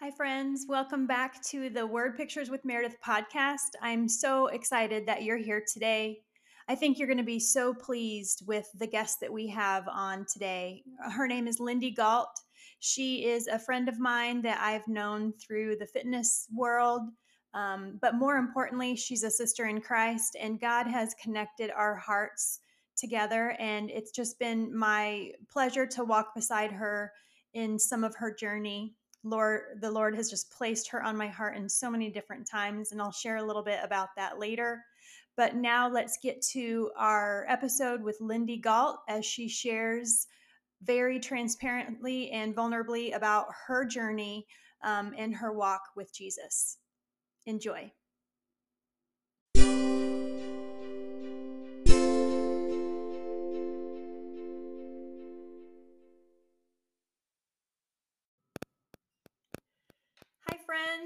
Hi, friends. Welcome back to the Word Pictures with Meredith podcast. I'm so excited that you're here today. I think you're going to be so pleased with the guest that we have on today. Her name is Lindy Galt. She is a friend of mine that I've known through the fitness world. Um, but more importantly, she's a sister in Christ, and God has connected our hearts together. And it's just been my pleasure to walk beside her in some of her journey. Lord, the Lord has just placed her on my heart in so many different times, and I'll share a little bit about that later. But now let's get to our episode with Lindy Galt as she shares very transparently and vulnerably about her journey um, and her walk with Jesus. Enjoy.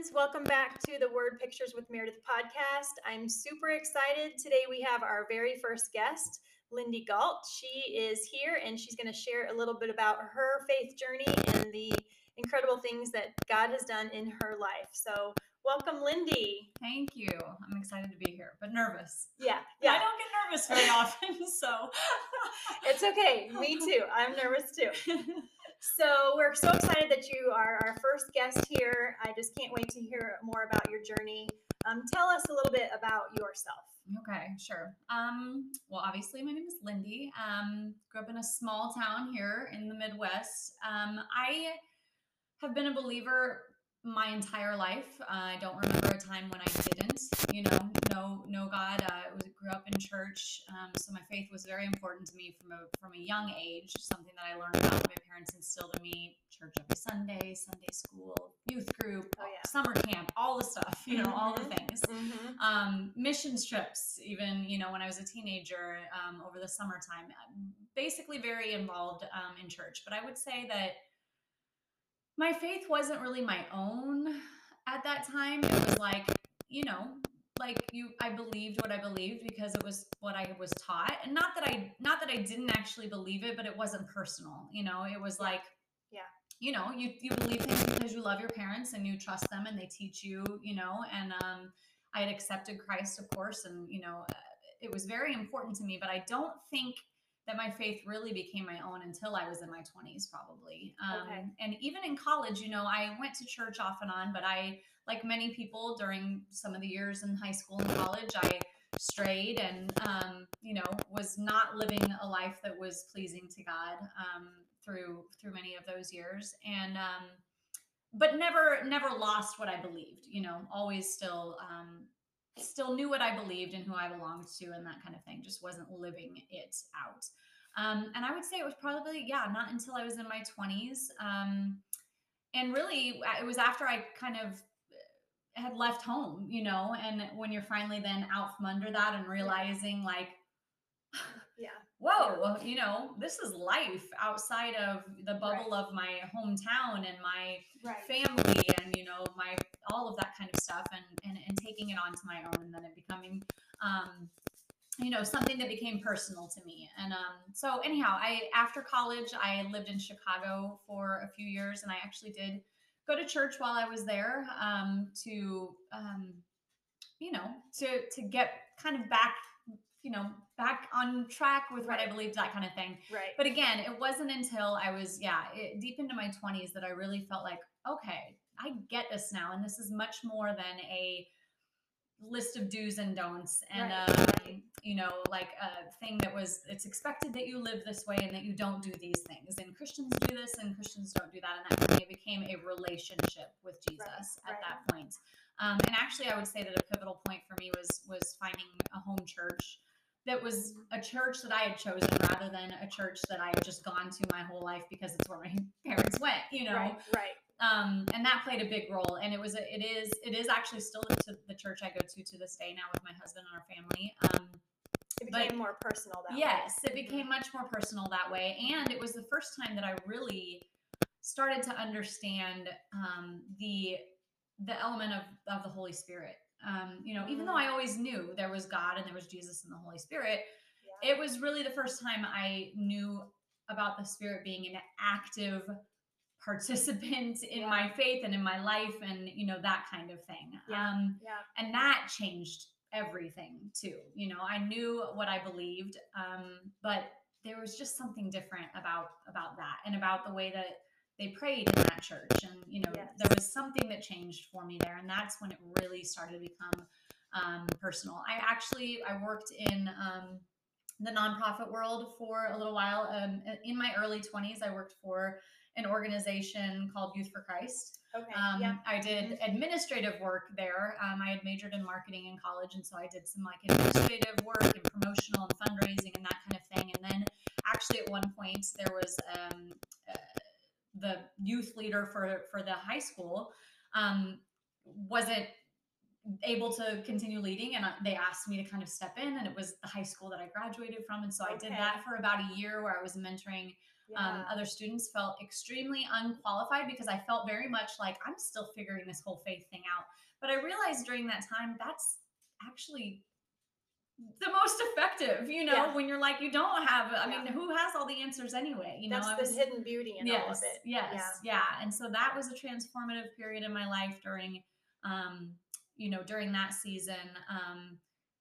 Friends. Welcome back to the Word Pictures with Meredith podcast. I'm super excited. Today we have our very first guest, Lindy Galt. She is here and she's going to share a little bit about her faith journey and the incredible things that God has done in her life. So, welcome, Lindy. Thank you. I'm excited to be here, but nervous. Yeah, yeah. I don't get nervous very often, so it's okay. Me too. I'm nervous too. So we're so excited that you are our first guest here. I just can't wait to hear more about your journey. Um, tell us a little bit about yourself. Okay, sure. Um, well, obviously, my name is Lindy. Um, grew up in a small town here in the Midwest. Um, I have been a believer my entire life. Uh, I don't remember a time when I didn't, you know, know know God. Uh, I was, grew up in church, um, so my faith was very important to me from a from a young age. Something that I learned about my parents instilled in me: church every Sunday, Sunday school, youth group, oh, yeah. summer camp, all the stuff, you know, mm-hmm. all the mm-hmm. things. Mm-hmm. Um, mission trips, even you know, when I was a teenager um, over the summertime. Basically, very involved um, in church. But I would say that my faith wasn't really my own at that time. It was like, you know, like you I believed what I believed because it was what I was taught. And not that I not that I didn't actually believe it, but it wasn't personal. You know, it was like yeah. You know, you you believe things because you love your parents and you trust them and they teach you, you know, and um I had accepted Christ, of course, and you know, it was very important to me, but I don't think that my faith really became my own until I was in my 20s, probably. Um, okay. And even in college, you know, I went to church off and on, but I, like many people during some of the years in high school and college, I strayed and, um, you know, was not living a life that was pleasing to God um, through through many of those years. And um, but never never lost what I believed. You know, always still um, still knew what I believed and who I belonged to and that kind of thing. Just wasn't living it out. Um, and I would say it was probably, yeah, not until I was in my 20s. Um, and really, it was after I kind of had left home, you know, and when you're finally then out from under that and realizing, like, yeah whoa you know this is life outside of the bubble right. of my hometown and my right. family and you know my all of that kind of stuff and, and and taking it onto my own and then it becoming um you know something that became personal to me and um so anyhow i after college i lived in chicago for a few years and i actually did go to church while i was there um to um you know to to get kind of back you know, back on track with right. what I believed, that kind of thing. Right. But again, it wasn't until I was, yeah, it, deep into my 20s that I really felt like, okay, I get this now. And this is much more than a list of do's and don'ts and right. you know like a thing that was it's expected that you live this way and that you don't do these things and christians do this and christians don't do that and that it became a relationship with jesus right. at that point um, and actually i would say that a pivotal point for me was was finding a home church that was a church that I had chosen rather than a church that I had just gone to my whole life because it's where my parents went, you know. Right, right. Um, and that played a big role. And it was, a, it is, it is actually still the, the, church I go to to this day now with my husband and our family. Um, it became but, more personal that yes, way. it became much more personal that way. And it was the first time that I really started to understand um, the the element of, of the Holy Spirit um, you know, even though I mm. always knew there was God and there was Jesus and the Holy Spirit, yeah. it was really the first time I knew about the Spirit being an active participant in Yeah. my faith and in my life and you know that kind of thing Yeah. um Yeah. and that changed everything too you know i knew what i believed um but there was just something different about about that and about the way that they prayed in that church and you know Yes. there was something that changed for me there and that's when it really started to become um, personal i actually i worked in um, the nonprofit world for a little while um, in my early 20s i worked for an organization called youth for christ Okay. um, yeah. I did Mhm. administrative work there. Um, I had majored in marketing in college, and so I did some like administrative work and promotional and fundraising and that kind of thing. And then, actually, at one point, there was um, the youth leader for for the high school um, wasn't able to continue leading and they asked me to kind of step in and it was the high school that i graduated from and so i did that for about a year where i was mentoring um, other students felt extremely unqualified because I felt very much like I'm still figuring this whole faith thing out. But I realized during that time that's actually the most effective, you know, Yeah. when you're like, you don't have, I Yeah. mean, who has all the answers anyway? You know, That's the hidden beauty in all of yes, it. yes, yeah. And so that was a transformative period in my life during, um, you know, during that season. Um,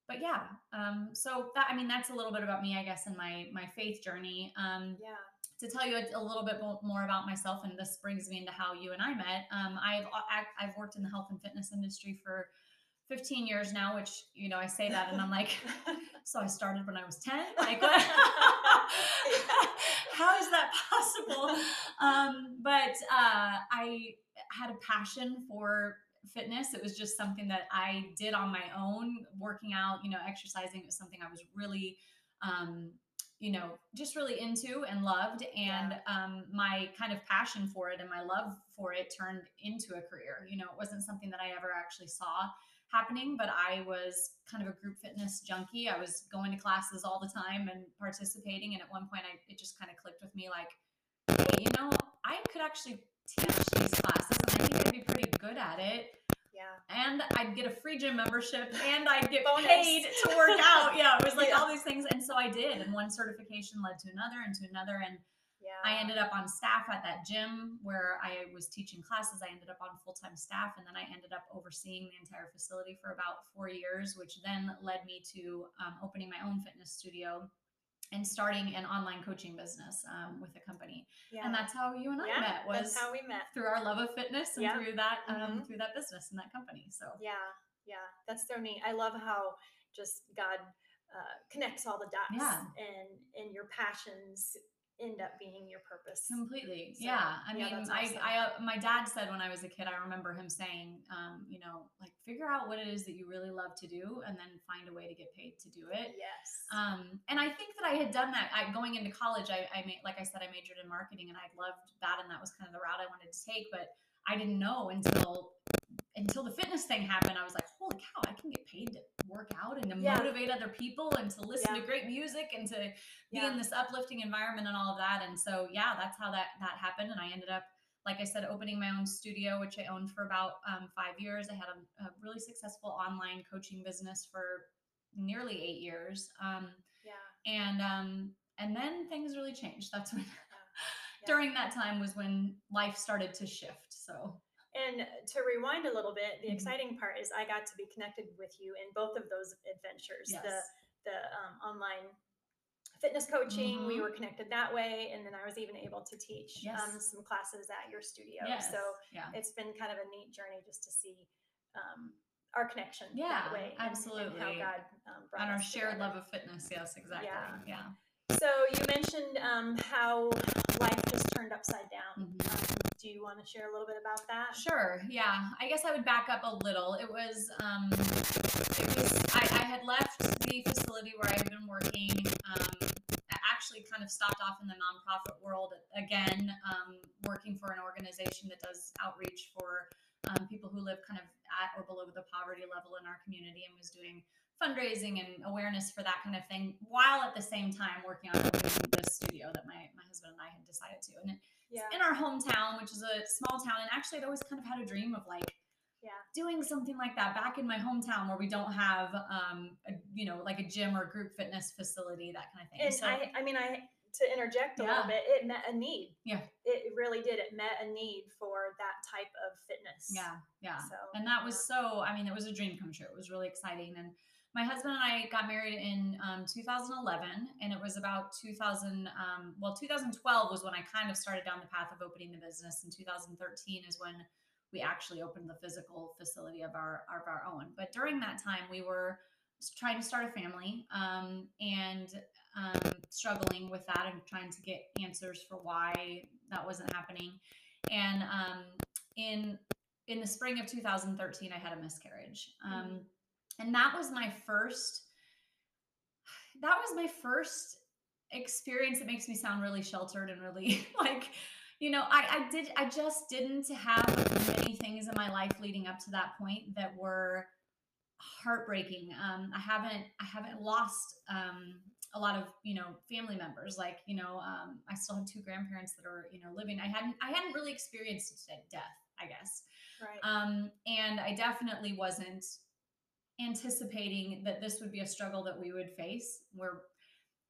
but yeah, um, so that, I mean, that's a little bit about me, I guess, in my, my faith journey. Um, Yeah. to tell you a, a little bit more about myself, and this brings me into how you and I met. Um, I've I've worked in the health and fitness industry for 15 years now, which you know I say that, and I'm like, so I started when I was 10. Like, how is that possible? Um, but uh, I had a passion for fitness. It was just something that I did on my own, working out, you know, exercising. It was something I was really um, you know, just really into and loved. And um, my kind of passion for it and my love for it turned into a career. You know, it wasn't something that I ever actually saw happening, but I was kind of a group fitness junkie. I was going to classes all the time and participating. And at one point, I, it just kind of clicked with me like, hey, you know, I could actually teach these classes and I think I'd be pretty good at it Yeah. and I'd get a free gym membership and I'd get Bonus. paid to work out. Yeah, it was like Yeah. all these things. And so I did. And one certification led to another and to another. And Yeah. I ended up on staff at that gym where I was teaching classes. I ended up on full time staff. And then I ended up overseeing the entire facility for about four years, which then led me to um, opening my own fitness studio and starting an online coaching business um, with a company. yeah. And that's how you and I yeah, met was that's how we met. through our love of fitness and Yeah. through that um, Mhm. through that business and that company. So Yeah, yeah, that's so neat. I love how just God uh, connects all the dots, and and your passions end up being your purpose. Completely. So, yeah. I yeah, mean, that's I. I, uh, my dad said when I was a kid, I remember him saying, um, you know, like figure out what it is that you really love to do and then find a way to get paid to do it. Yes. Um, and I think that I had done that. I, going into college, I, I made, like I said, I majored in marketing and I loved that. And that was kind of the route I wanted to take, but I didn't know until, until the fitness thing happened. I was like, holy cow, I can get paid to work out and to Yeah. motivate other people and to listen Yeah. to great music and to be in this uplifting environment and all of that. And so, yeah, that's how that, that happened. And I ended up, like I said, opening my own studio, which I owned for about um, five years. I had a, a really successful online coaching business for nearly eight years. Um, yeah. and um, and then things really changed. That's when during that time was when life started to shift. So And to rewind a little bit, the Mhm. exciting part is I got to be connected with you in both of those adventures. yes, The the um, online fitness coaching, we Mhm. were connected that way, and then I was even able to teach um, some classes at your studio. yes, So yeah, it's been kind of a neat journey just to see um, our connection Yeah, that way. and- And, how absolutely. God um, brought and our shared together. love of fitness. Yes, exactly. Yeah. yeah. So you mentioned um, how life just turned upside down. Mhm. Do you want to share a little bit about that? Sure. Yeah. I guess I would back up a little. It was, um, it was, I, I had left the facility where I had been working. Um, I actually kind of stopped off in the nonprofit world again, um, working for an organization that does outreach for um, people who live kind of at or below the poverty level in our community and was doing fundraising and awareness for that kind of thing while at the same time working on this studio that my, my husband and I had decided to. And it, Yeah. in our hometown, which is a small town. And actually, I'd always kind of had a dream of like Yeah. doing something like that back in my hometown where we don't have, um, a, you know, like a gym or group fitness facility, that kind of thing. And so, I, I mean, I to interject a Yeah. little bit, it met a need. Yeah. It really did. It met a need for that type of fitness. Yeah, yeah. So, and that was so, I mean, it was a dream come true. It was really exciting. And my husband and I got married in um, 2011, and it was about 2000, um, well, 2012 was when I kind of started down the path of opening the business. And 2013 is when we actually opened the physical facility of our, of our own. But during that time, we were trying to start a family um, and um, struggling with that and trying to get answers for why that wasn't happening. And um, in in the spring of 2013, I had a miscarriage, um, and that was my first. That was my first experience. It makes me sound really sheltered and really like, you know, I, I did. I just didn't have many things in my life leading up to that point that were heartbreaking. Um, I haven't. I haven't lost. Um, a lot of you know family members like you know um, i still have two grandparents that are you know living i hadn't i hadn't really experienced death i guess Right. um, and i definitely wasn't anticipating that this would be a struggle that we would face. We're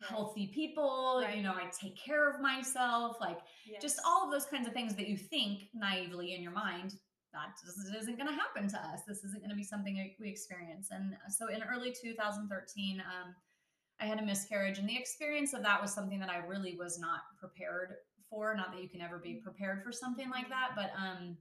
healthy people Right. you know i take care of myself like just all of those kinds of things that you think naively in your mind that just isn't going to happen to us. This isn't going to be something we experience. And so in early 2013 um, i had a miscarriage and the experience of that was something that i really was not prepared for. Not that you can ever be prepared for something like that but um,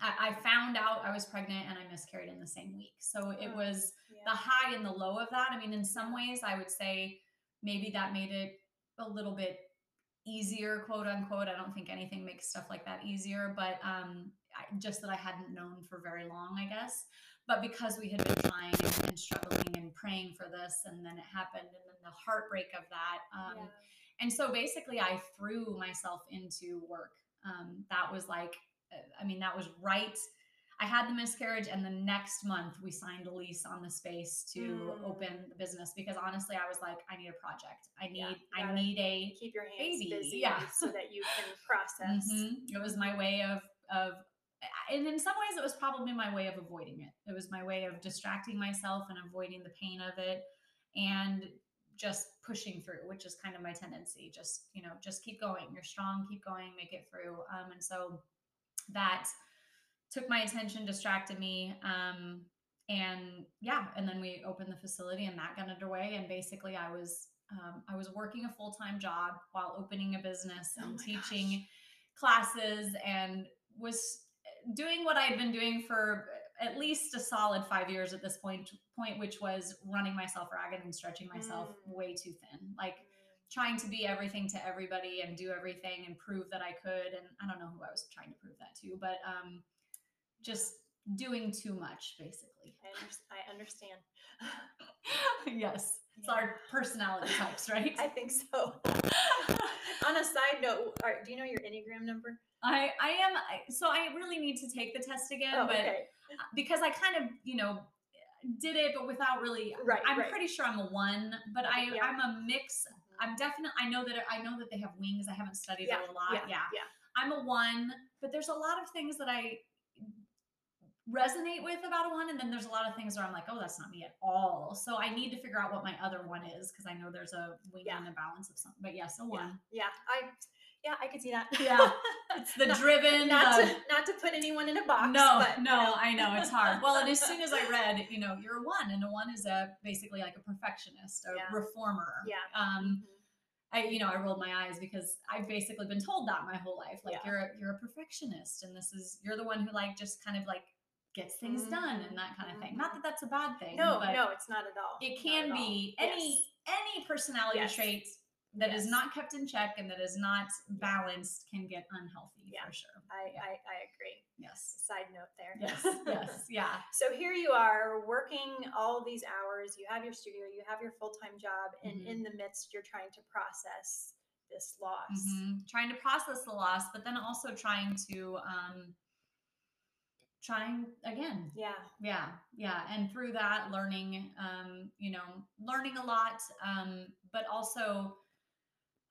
I, I found out i was pregnant and i miscarried in the same week so it Oh, was Yeah. the high and the low of that. I mean, in some ways, I would say maybe that made it a little bit easier, quote unquote. I don't think anything makes stuff like that easier, but um, I, just that I hadn't known for very long, I guess. But because we had been trying and, and struggling and praying for this, and then it happened, and then the heartbreak of that. Um, yeah. and so basically, I threw myself into work. Um, that was like, I mean, that was right. I had the miscarriage, and the next month we signed a lease on the space to Mm. open the business because honestly, I was like, I need a project. I need, Yeah, I need a. Keep your hands baby, busy yeah. so that you can process. Mhm. It was my way of of, and in some ways, it was probably my way of avoiding it. It was my way of distracting myself and avoiding the pain of it, and just pushing through, which is kind of my tendency. Just you know, just keep going. You're strong. Keep going. Make it through. Um, and so that took my attention, distracted me. Um, and yeah, and then we opened the facility and that got underway. And basically I was, um, I was working a full-time job while opening a business Oh and my teaching classes and was doing what I had been doing for at least a solid five years at this point, point, which was running myself ragged and stretching myself Mm. way too thin. Like. Trying to be everything to everybody and do everything and prove that I could. And I don't know who I was trying to prove that to, but um, just doing too much, basically. I, under- I understand. yes, it's our personality types, right? I think so. On a side note, are, do you know your Enneagram number? I I am I, so I really need to take the test again, Oh, but okay. because I kind of you know did it, but without really. Right, I'm right. pretty sure I'm a one, but I Yeah. I'm a mix. I'm definitely. I know that I know that they have wings. I haven't studied Yeah, it a lot. yeah, yeah. yeah. I'm a one, but there's a lot of things that I resonate with about a one, and then there's a lot of things where I'm like, oh, that's not me at all. So I need to figure out what my other one is because I know there's a wing Yeah. and a balance of something. But yes, a Yeah, one. yeah, I, yeah, I could see that. Yeah, It's the Not- driven. not the- to not to put anyone in a box. no, but, no. I know it's hard. Well, and as soon as I read, you know, you're a one, and a one is a basically like a perfectionist, a Yeah. reformer. Yeah. Um, Mhm. I, you know, I rolled my eyes because I've basically been told that my whole life. Like Yeah. you're a, you're a perfectionist, and this is you're the one who like just kind of like gets things done and that kind of thing. Not that that's a bad thing. No, but no, it's not at all. it can at all. be any Yes. any personality Yes. trait that is Yes. not kept in check and that is not balanced can get unhealthy Yeah. for sure. I, Yeah. I, I agree. yes. Side note there. Yes. yes. Yeah. So here you are working all these hours. You have your studio, you have your full time job, and Mhm. in the midst, you're trying to process this loss. Mhm. Trying to process the loss, but then also trying to um trying again. Yeah. Yeah. Yeah. And through that learning um, you know, learning a lot. Um, but also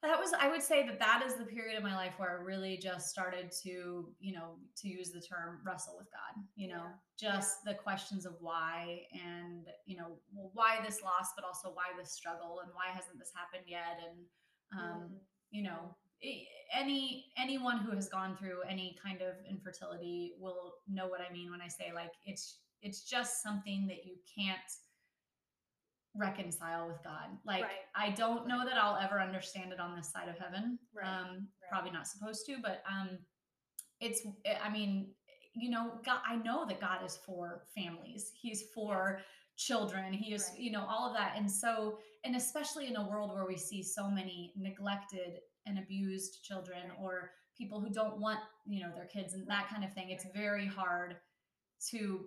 that was I would say that that is the period of my life where I really just started to, you know, to use the term wrestle with God, you know, Yeah. just the questions of why and, you know, well, why this loss, but also why this struggle and why hasn't this happened yet? And um, Mhm. you know any anyone who has gone through any kind of infertility will know what I mean when I say like it's it's just something that you can't reconcile with God. Like right. I don't know that I'll ever understand it on this side of heaven. Right. Um right. probably not supposed to, but um it's I mean, you know, God I know that God is for families. He's for yeah. children. He is, you know, all of that. And so and especially in a world where we see so many neglected and abused children or people who don't want you know their kids and that kind of thing it's very hard to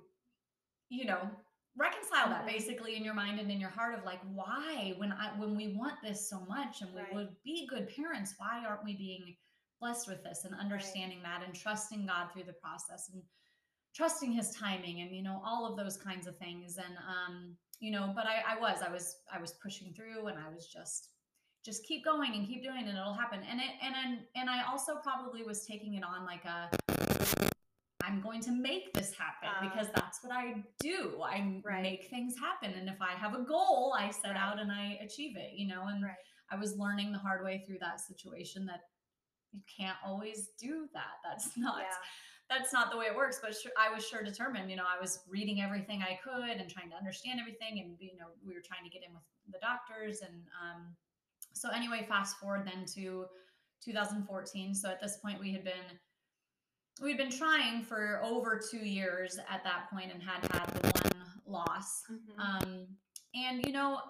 you know reconcile that basically in your mind and in your heart of like why when i when we want this so much and we right. would be good parents why aren't we being blessed with this and understanding right. that and trusting god through the process and trusting his timing and you know all of those kinds of things and um you know but i i was i was i was pushing through and i was just just keep going and keep doing it and it'll happen and it and and, and i also probably was taking it on like a i'm going to make this happen uh, because that's what i do i right. make things happen and if i have a goal i set right. out and i achieve it you know and right. i was learning the hard way through that situation that you can't always do that that's not yeah. that's not the way it works but sure, i was sure determined you know i was reading everything i could and trying to understand everything and you know we were trying to get in with the doctors and um so anyway, fast forward then to 2014. So at this point, we had been we'd been trying for over two years at that point and had had the one loss. Mm-hmm. Um, and you know,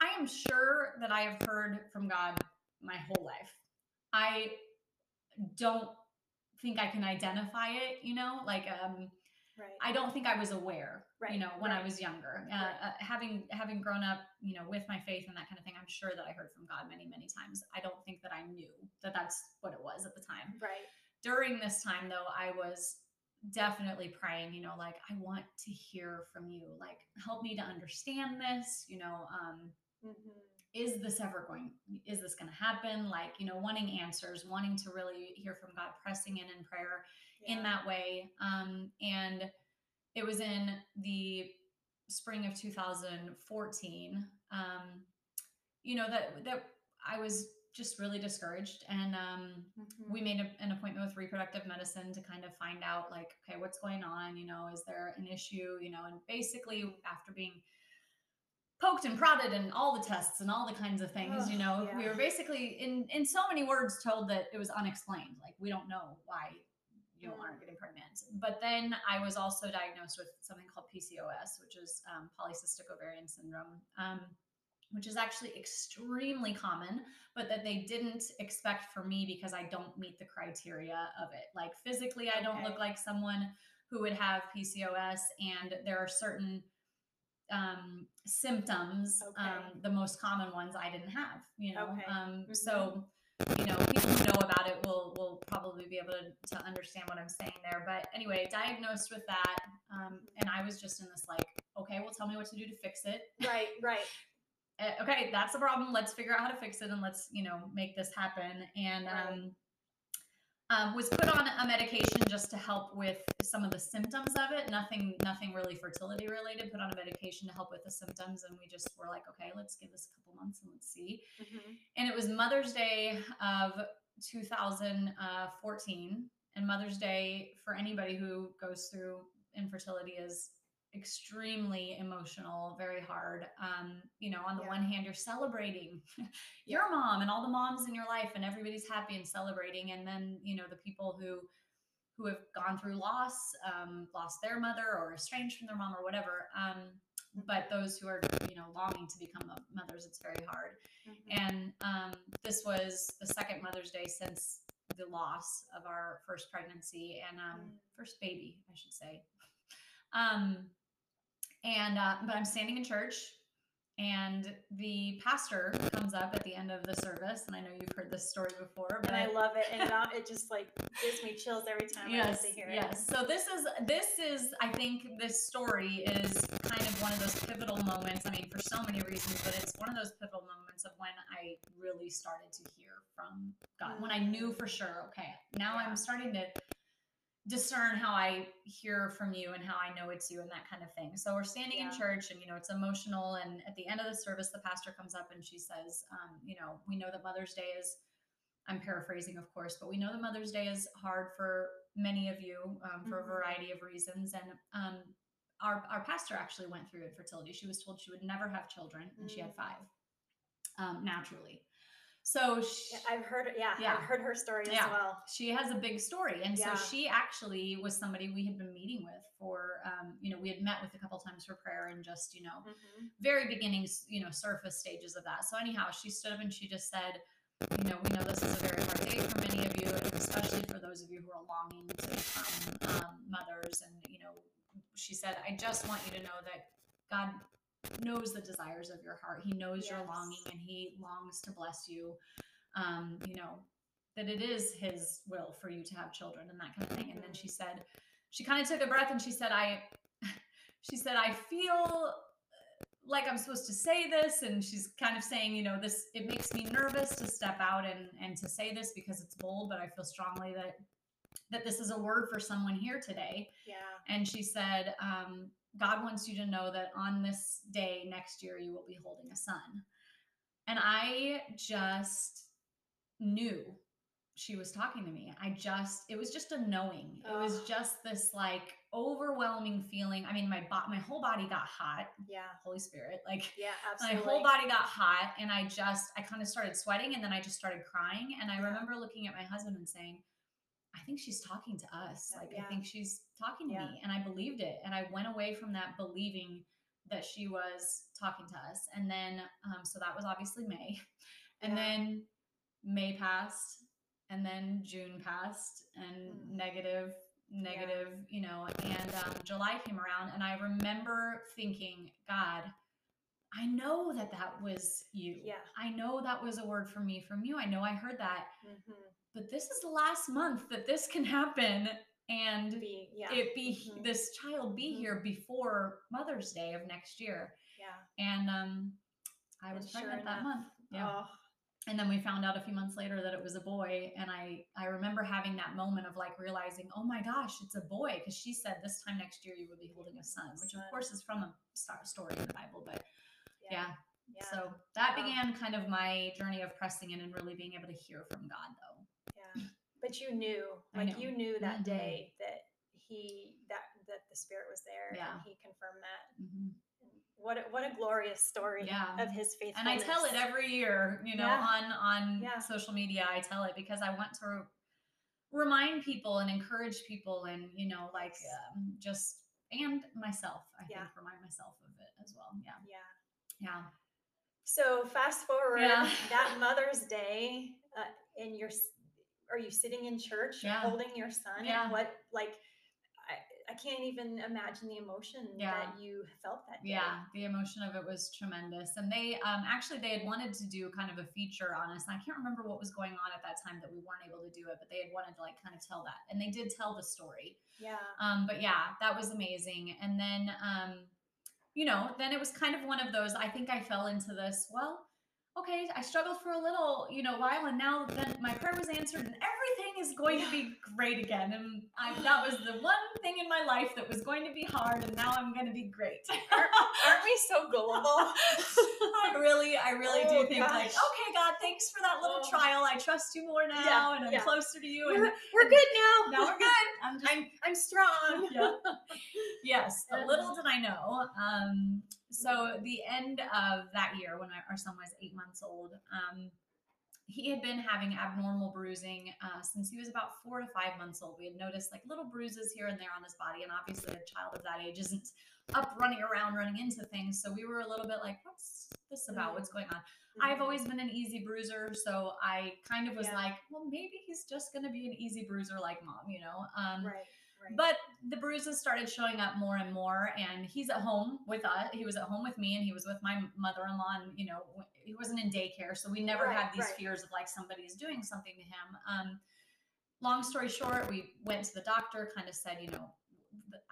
I am sure that I have heard from God my whole life. I don't think I can identify it. You know, like um, Right. I don't think I was aware, right. you know, when right. I was younger. Uh, uh, having having grown up, you know, with my faith and that kind of thing, I'm sure that I heard from God many, many times. I don't think that I knew that that's what it was at the time. Right. During this time, though, I was definitely praying. You know, like I want to hear from you. Like, help me to understand this. You know, um, mm-hmm. is this ever going? Is this going to happen? Like, you know, wanting answers, wanting to really hear from God, pressing in in prayer in that way. Um, and it was in the spring of 2014. Um, you know that that I was just really discouraged, and um, mm-hmm. we made a, an appointment with reproductive medicine to kind of find out like, okay, what's going on? You know, is there an issue? You know, and basically after being poked and prodded and all the tests and all the kinds of things you know yeah. we were basically in in so many words told that it was unexplained like we don't know why you know, aren't getting pregnant. But then I was also diagnosed with something called PCOS, which is um, polycystic ovarian syndrome, um, which is actually extremely common, but that they didn't expect for me because I don't meet the criteria of it. Like physically, I don't okay. look like someone who would have PCOS, and there are certain um, symptoms, okay. um, the most common ones I didn't have, you know. Okay. Um, mm-hmm. So you know, people who know about it will will probably be able to, to understand what I'm saying there. But anyway, diagnosed with that, um, and I was just in this like, okay, well, tell me what to do to fix it. Right, right. Uh, okay, that's the problem. Let's figure out how to fix it, and let's you know make this happen. And um, um, was put on a medication just to help with some of the symptoms of it. Nothing, nothing really fertility related. Put on a medication to help with the symptoms, and we just were like, okay, let's give this a couple months and let's see. Mm-hmm. And it was Mother's Day of 2014, and Mother's Day for anybody who goes through infertility is extremely emotional, very hard. Um, you know, on the yeah. one hand, you're celebrating your mom and all the moms in your life, and everybody's happy and celebrating. And then, you know, the people who who have gone through loss, um, lost their mother or estranged from their mom or whatever. Um, but those who are, you know, longing to become mothers, it's very hard. Mm-hmm. And um, this was the second Mother's Day since the loss of our first pregnancy and um, mm. first baby, I should say. Um, and uh, but I'm standing in church, and the pastor comes up at the end of the service, and I know you've heard this story before, but and I love it, and it, it just like gives me chills every time yes, I hear it. Yes. So this is this is I think this story is kind of one of those pivotal moments. I mean, for so many reasons, but it's one of those pivotal moments of when I really started to hear from God. When I knew for sure, okay, now yeah. I'm starting to discern how I hear from you and how I know it's you and that kind of thing. So we're standing Yeah. in church and, you know, it's emotional. And at the end of the service, the pastor comes up and she says, um, you know, we know that Mother's Day is, I'm paraphrasing, of course, but we know that Mother's Day is hard for many of you um, for Mhm. a variety of reasons. And um, our, our pastor actually went through infertility. She was told she would never have children and she had Mm. five um, naturally. So she, I've heard yeah, Yeah. I've heard her story Yeah. as well. she has a big story and Yeah. so she actually was somebody we had been meeting with for um, you know we had met with a couple times for prayer and just you know Mhm. very beginnings you know surface stages of that so anyhow she stood up and she just said you know we know this is a very hard day for many of you and especially for those of you who are longing to become um, mothers and you know she said i just want you to know that god knows the desires of your heart he knows your longing and he longs to bless you um, you know that it is his will for you to have children and that kind of thing. And then she said, she kind of took a breath and she said, I, she said, I feel like I'm supposed to say this. And she's kind of saying, you know, this, it makes me nervous to step out and, and to say this because it's bold, but I feel strongly that, that this is a word for someone here today. Yeah. And she said, um, God wants you to know that on this day next year, you will be holding a son. And I just knew she was talking to me. I just, it was just a knowing. It was just this like overwhelming feeling. I mean, my bo- my whole body got hot. Yeah. Holy Spirit, like Yeah, absolutely. my whole body got hot and i just i kind of started sweating and then i just started crying and i remember looking at my husband and saying i think she's talking to us like yeah. i think she's talking to Yeah. me and i believed it and i went away from that believing that she was talking to us and then um, so that was obviously may and Yeah. then may passed and then june passed and Mm. negative negative you know and um, july came around and i remember thinking god I know that that was you. Yeah. I know that was a word from me from you. I know I heard that. Mhm. But this is the last month that this can happen and Be yeah. it be Mhm. this child be Mhm. here before Mother's Day of next year. yeah. And um I was And sure pregnant that month. Yeah. Oh, And then we found out a few months later that it was a boy and I I remember having that moment of like realizing, "Oh my gosh, it's a boy" because she said this time next year you would be holding a son, which of course is from a story in the Bible, but yeah. yeah, Yeah. so that began kind of my journey of pressing in and really being able to hear from God, though. But you knew, like you knew that Mhm. day that he that that the spirit was there Yeah. and he confirmed that. Mhm. What a, what a glorious story Yeah. of his faithfulness. And I tell it every year, you know, Yeah. on on Yeah. social media. I tell it because I want to remind people and encourage people, and you know, like um, just and myself. I Yeah. think remind myself of it as well. Yeah, Yeah. yeah, So fast forward Yeah. that Mother's Day, uh, and you're are you sitting in church Yeah. holding your son? Yeah. And what like I, I can't even imagine the emotion Yeah. that you felt that day. yeah. The emotion of it was tremendous, and they um, actually they had wanted to do kind of a feature on us, and I can't remember what was going on at that time that we weren't able to do it, but they had wanted to like kind of tell that, and they did tell the story. Yeah. Um, but yeah, that was amazing. And then, um, you know, then it was kind of one of those. I think I fell into this. Well, okay, I struggled for a little, you know, while, and now then my prayer was answered, and everything is going to be great again. And I, that was the one thing in my life that was going to be hard, and now I'm going to be great. Aren't we so gullible? I really, I really Oh, do think like, okay, God, thanks for that little Oh. trial. I trust you more now, Yeah, and I'm yeah. closer to you. we're, And we're good now. now we're good. I'm just I'm I'm strong. yeah. yes, a little did I know. Um, so the end of that year, when our son was eight months old, um, he had been having abnormal bruising uh, since he was about four to five months old. We had noticed like little bruises here and there on his body, and obviously a child of that age isn't up running around, running into things. So we were a little bit like, "What's this about? What's going on?" I've always been an easy bruiser, so I kind of was Yeah. like, "Well, maybe he's just going to be an easy bruiser like mom," you know. Um, right. Right. but the bruises started showing up more and more, and he's at home with us. He was at home with me, and he was with my mother-in-law, and you know, he wasn't in daycare, so we never Right, had these right. fears of like somebody's doing something to him. Um, long story short, we went to the doctor, kind of said, you know,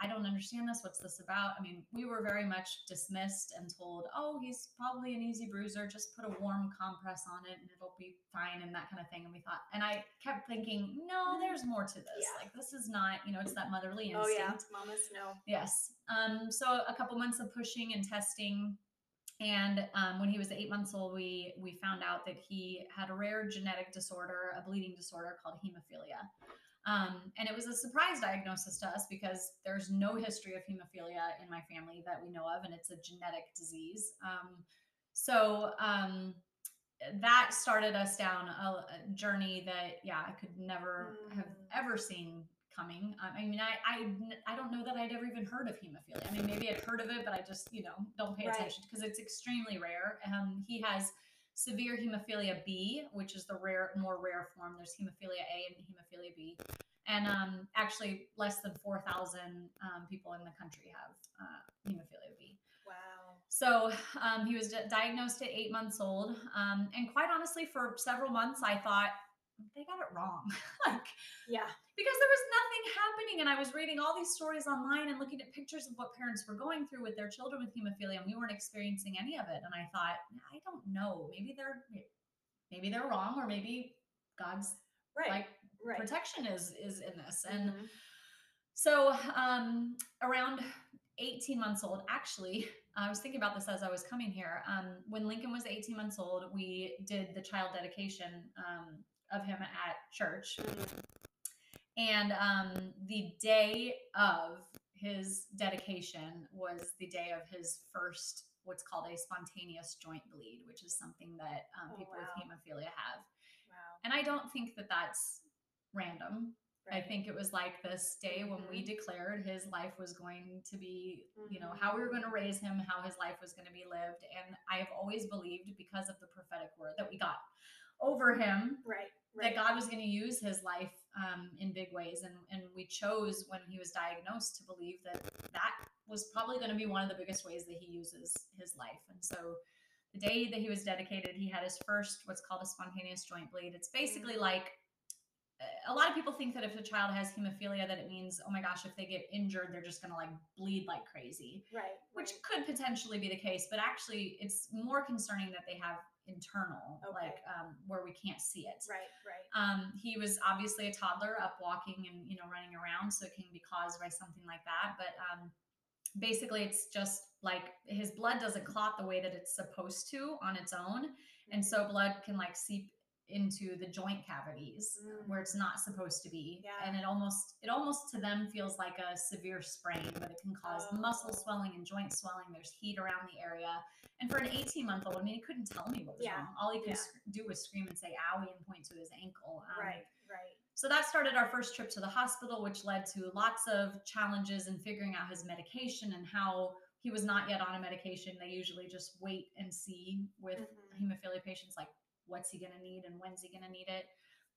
I don't understand this. What's this about? I mean, we were very much dismissed and told, oh, he's probably an easy bruiser. Just put a warm compress on it and it'll be fine and that kind of thing. And we thought, and I kept thinking, no, there's more to this. Yeah. Like, this is not, you know, it's that motherly instinct. Oh yeah, mamas know. Yes. Um, so a couple months of pushing and testing. And um, when he was eight months old, we we found out that he had a rare genetic disorder, a bleeding disorder called hemophilia. Um, and it was a surprise diagnosis to us because there's no history of hemophilia in my family that we know of, and it's a genetic disease. Um, so um, that started us down a, a journey that, yeah, I could never have Mm. ever seen coming. Um, I mean, I, I I don't know that I'd ever even heard of hemophilia. I mean, maybe I'd heard of it, but I just you know don't pay Right. attention because it's extremely rare. Um, he has severe hemophilia B, which is the rare, more rare form. There's hemophilia A and hemophilia B, and um, actually less than four thousand um, people in the country have uh, hemophilia B. Wow. So um, he was di- diagnosed at eight months old, um, and quite honestly, for several months, I thought they got it wrong, like Yeah. because there was nothing happening, and I was reading all these stories online and looking at pictures of what parents were going through with their children with hemophilia, and we weren't experiencing any of it. And I thought, I don't know, maybe they're maybe they're wrong, or maybe God's Right. like right. protection is is in this, and Mhm. so um, around 18 months old, actually, I was thinking about this as I was coming here. Um, when Lincoln was 18 months old, we did the child dedication um, of him at church. Mhm. And um, the day of his dedication was the day of his first, what's called a spontaneous joint bleed, which is something that um, Oh, people wow. with hemophilia have. Wow. And I don't think that that's random. I think it was like this day when we Mhm. declared his life was going to be, you know, how we were going to raise him, how his life was going to be lived. And I have always believed because of the prophetic word that we got over him Right. that God was going to use his life um, in big ways. And, and we chose when he was diagnosed to believe that that was probably going to be one of the biggest ways that he uses his life. And so the day that he was dedicated, he had his first, what's called a spontaneous joint bleed. It's basically Mhm. like, uh, a lot of people think that if a child has hemophilia, that it means, oh my gosh, if they get injured, they're just going to like bleed like crazy Right. which could potentially be the case, but actually, it's more concerning that they have internal, Okay. like um, where we can't see it. Right. Right. Um, he was obviously a toddler, up walking and you know running around, so it can be caused by something like that. But um, basically, it's just like his blood doesn't clot the way that it's supposed to on its own, and Mhm. so blood can like seep into the joint cavities Mm. where it's not supposed to be Yeah. and it almost it almost to them feels like a severe sprain but it can cause muscle Oh. swelling and joint swelling there's heat around the area and for an 18 month old i mean he couldn't tell me what was Yeah. wrong all he could Yeah. sc- do was scream and say owie and point to his ankle Um, right. Right. so that started our first trip to the hospital, which led to lots of challenges in figuring out his medication and how he was not yet on a medication. They usually just wait and see with Mhm. hemophilia patients, like what's he going to need and when's he going to need it.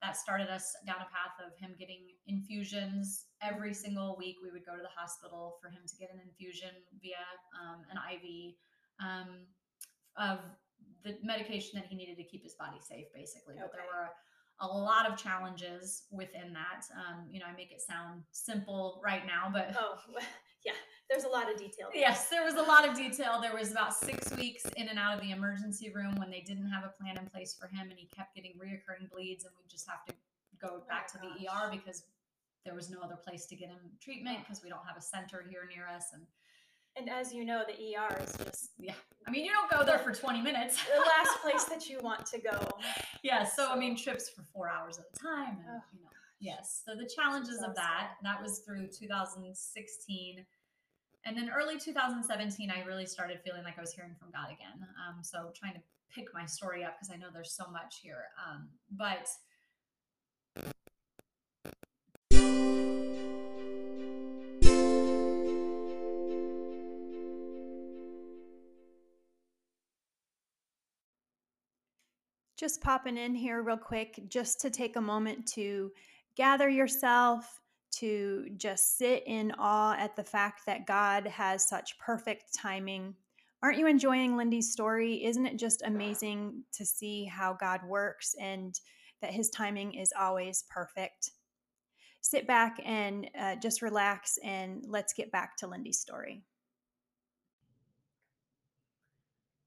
That started us down a path of him getting infusions every single week. We would go to the hospital for him to get an infusion via um, an IV um, of the medication that he needed to keep his body safe, basically. But there were a lot of challenges within that. Um, you know, I make it sound simple right now, but Oh, yeah. There's a lot of detail. there. yes, there was a lot of detail. There was about six weeks in and out of the emergency room when they didn't have a plan in place for him, and he kept getting reoccurring bleeds, and we just have to go back to the. ER because there was no other place to get him treatment Oh. because we don't have a center here near us. And And as you know, the ER is just yeah, I mean, you don't go there for 20 minutes. the last place that you want to go. yeah so, i mean trips for four hours at a time and Oh, you know yes. So the challenges of that that was through 2016 and then early 2017 i really started feeling like i was hearing from god again. Um, so trying to pick my story up because i know there's so much here. Um, but Just popping in here real quick, just to take a moment to gather yourself, to just sit in awe at the fact that God has such perfect timing. Aren't you enjoying Lindy's story? Isn't it just amazing to see how God works and that his timing is always perfect? sit back and uh, just relax and let's get back to Lindy's story.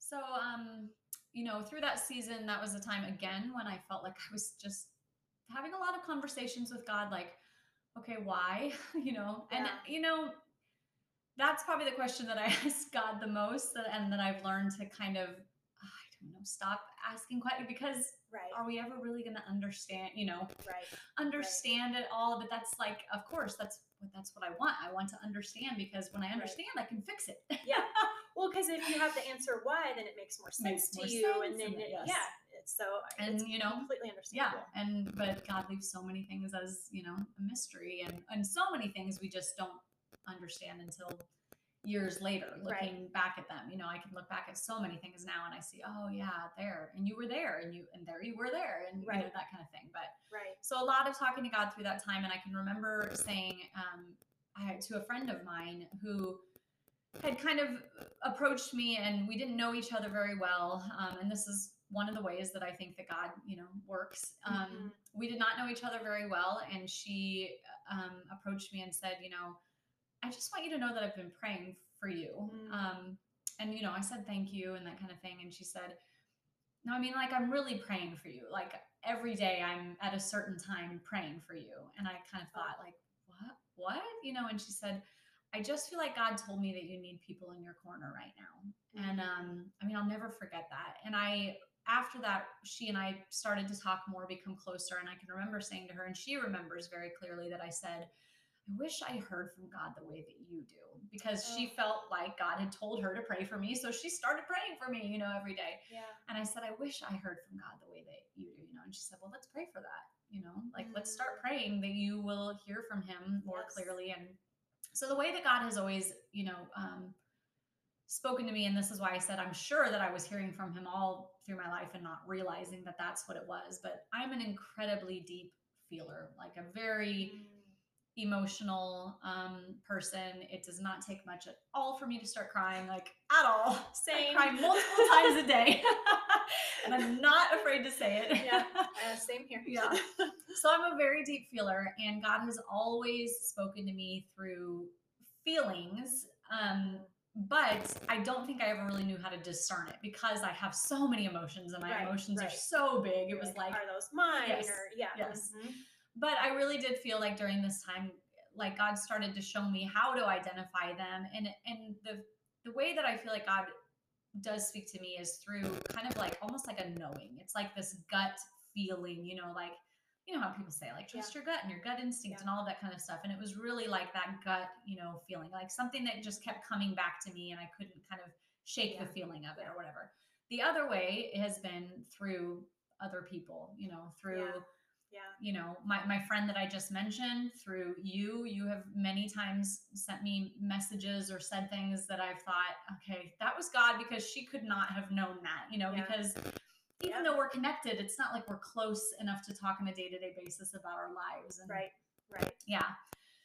So, um, you know, through that season, that was a time again when I felt like I was just having a lot of conversations with God, like, okay, why? you know, and, you know, that's probably the question that I ask God the most and that I've learned to kind of, ah, I don't know, stop asking questions because Right. are we ever really going to understand, you know, Right. understand it all? But that's like, of course, that's what, that's what I want. I want to understand because when I understand, I can fix it. Yeah. Well, because if you have the answer why, then it makes more sense Makes to more you, sense, and then and it, yes. yeah, it's so And, it's you know, completely yeah understandable. and but god leaves so many things as you know a mystery and and so many things we just don't understand until years later looking back at them you know i can look back at so many things now and i see oh yeah there and you were there and you and there you were there and you know that kind of thing but Right. so a lot of talking to god through that time and i can remember saying um, I, to a friend of mine who had kind of approached me and we didn't know each other very well um, and this is one of the ways that i think that god you know works um, Mhm. we did not know each other very well and she um, approached me and said you know i just want you to know that i've been praying for you. Mm. um, and you know i said thank you and that kind of thing. And she said no i mean like i'm really praying for you. Like every day i'm at a certain time praying for you. And i kind of thought like what? What? You know and she said i just feel like god told me that you need people in your corner right now. And um i mean i'll never forget that. And i after that she and i started to talk more become closer. And i can remember saying to her and she remembers very clearly that i said i wish i heard from god the way that you do because she Oh. felt like god had told her to pray for me so she started praying for me you know every day Yeah. and I said, I wish I heard from God the way that you do, you know. And she said, Well, let's pray for that, you know, like let's start praying that you will hear from him more Yes. clearly. And so the way that God has always, you know, um, spoken to me, and this is why I said I'm sure that I was hearing from him all through my life and not realizing that that's what it was. But I'm an incredibly deep feeler, like a very Mm. Emotional um, person. It does not take much at all for me to start crying, like at all. Same. I cry multiple times a day, and I'm not afraid to say it. Yeah. Uh, same here. Yeah. so I'm a very deep feeler, and God has always spoken to me through feelings. Um, but I don't think I ever really knew how to discern it because I have so many emotions, and my Right, emotions are so big. It was like are those mine Yes, or yeah. yes. mhm. But I really did feel like during this time, like God started to show me how to identify them, and and the the way that I feel like God does speak to me is through kind of like almost like a knowing. It's like this gut feeling, you know, like you know how people say like trust your gut and your gut instinct Yeah. and all of that kind of stuff. And it was really like that gut, you know, feeling like something that just kept coming back to me, and I couldn't kind of shake the feeling of it Yeah. or whatever. The other way has been through other people, you know, through Yeah. You know my, my friend that i just mentioned through you you have many times sent me messages or said things that i've thought okay that was god because she could not have known that you know Yeah. because even Yeah. though we're connected it's not like we're close enough to talk on a day-to-day basis about our lives and Right. Right. yeah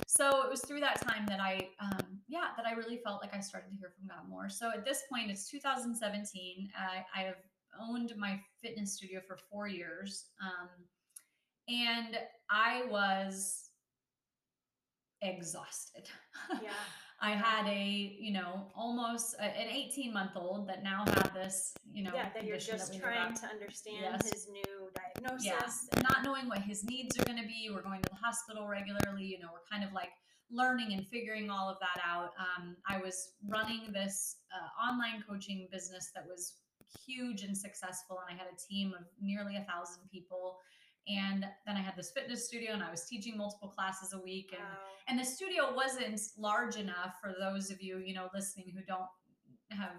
so it was through that time that i um yeah that i really felt like i started to hear from god more so at this point it's 2017 i, I have owned my fitness studio for four years um and i was exhausted Yeah. i had a you know almost a, an 18 month old that now had this you know yeah. That you're just knew trying to understand Yes. his new diagnosis. yeah not knowing what his needs are going to be we're going to the hospital regularly you know we're kind of like learning and figuring all of that out um, i was running this uh, online coaching business that was huge and successful and i had a team of nearly a thousand people and then i had this fitness studio and i was teaching multiple classes a week and Wow. and the studio wasn't large enough for those of you you know listening who don't have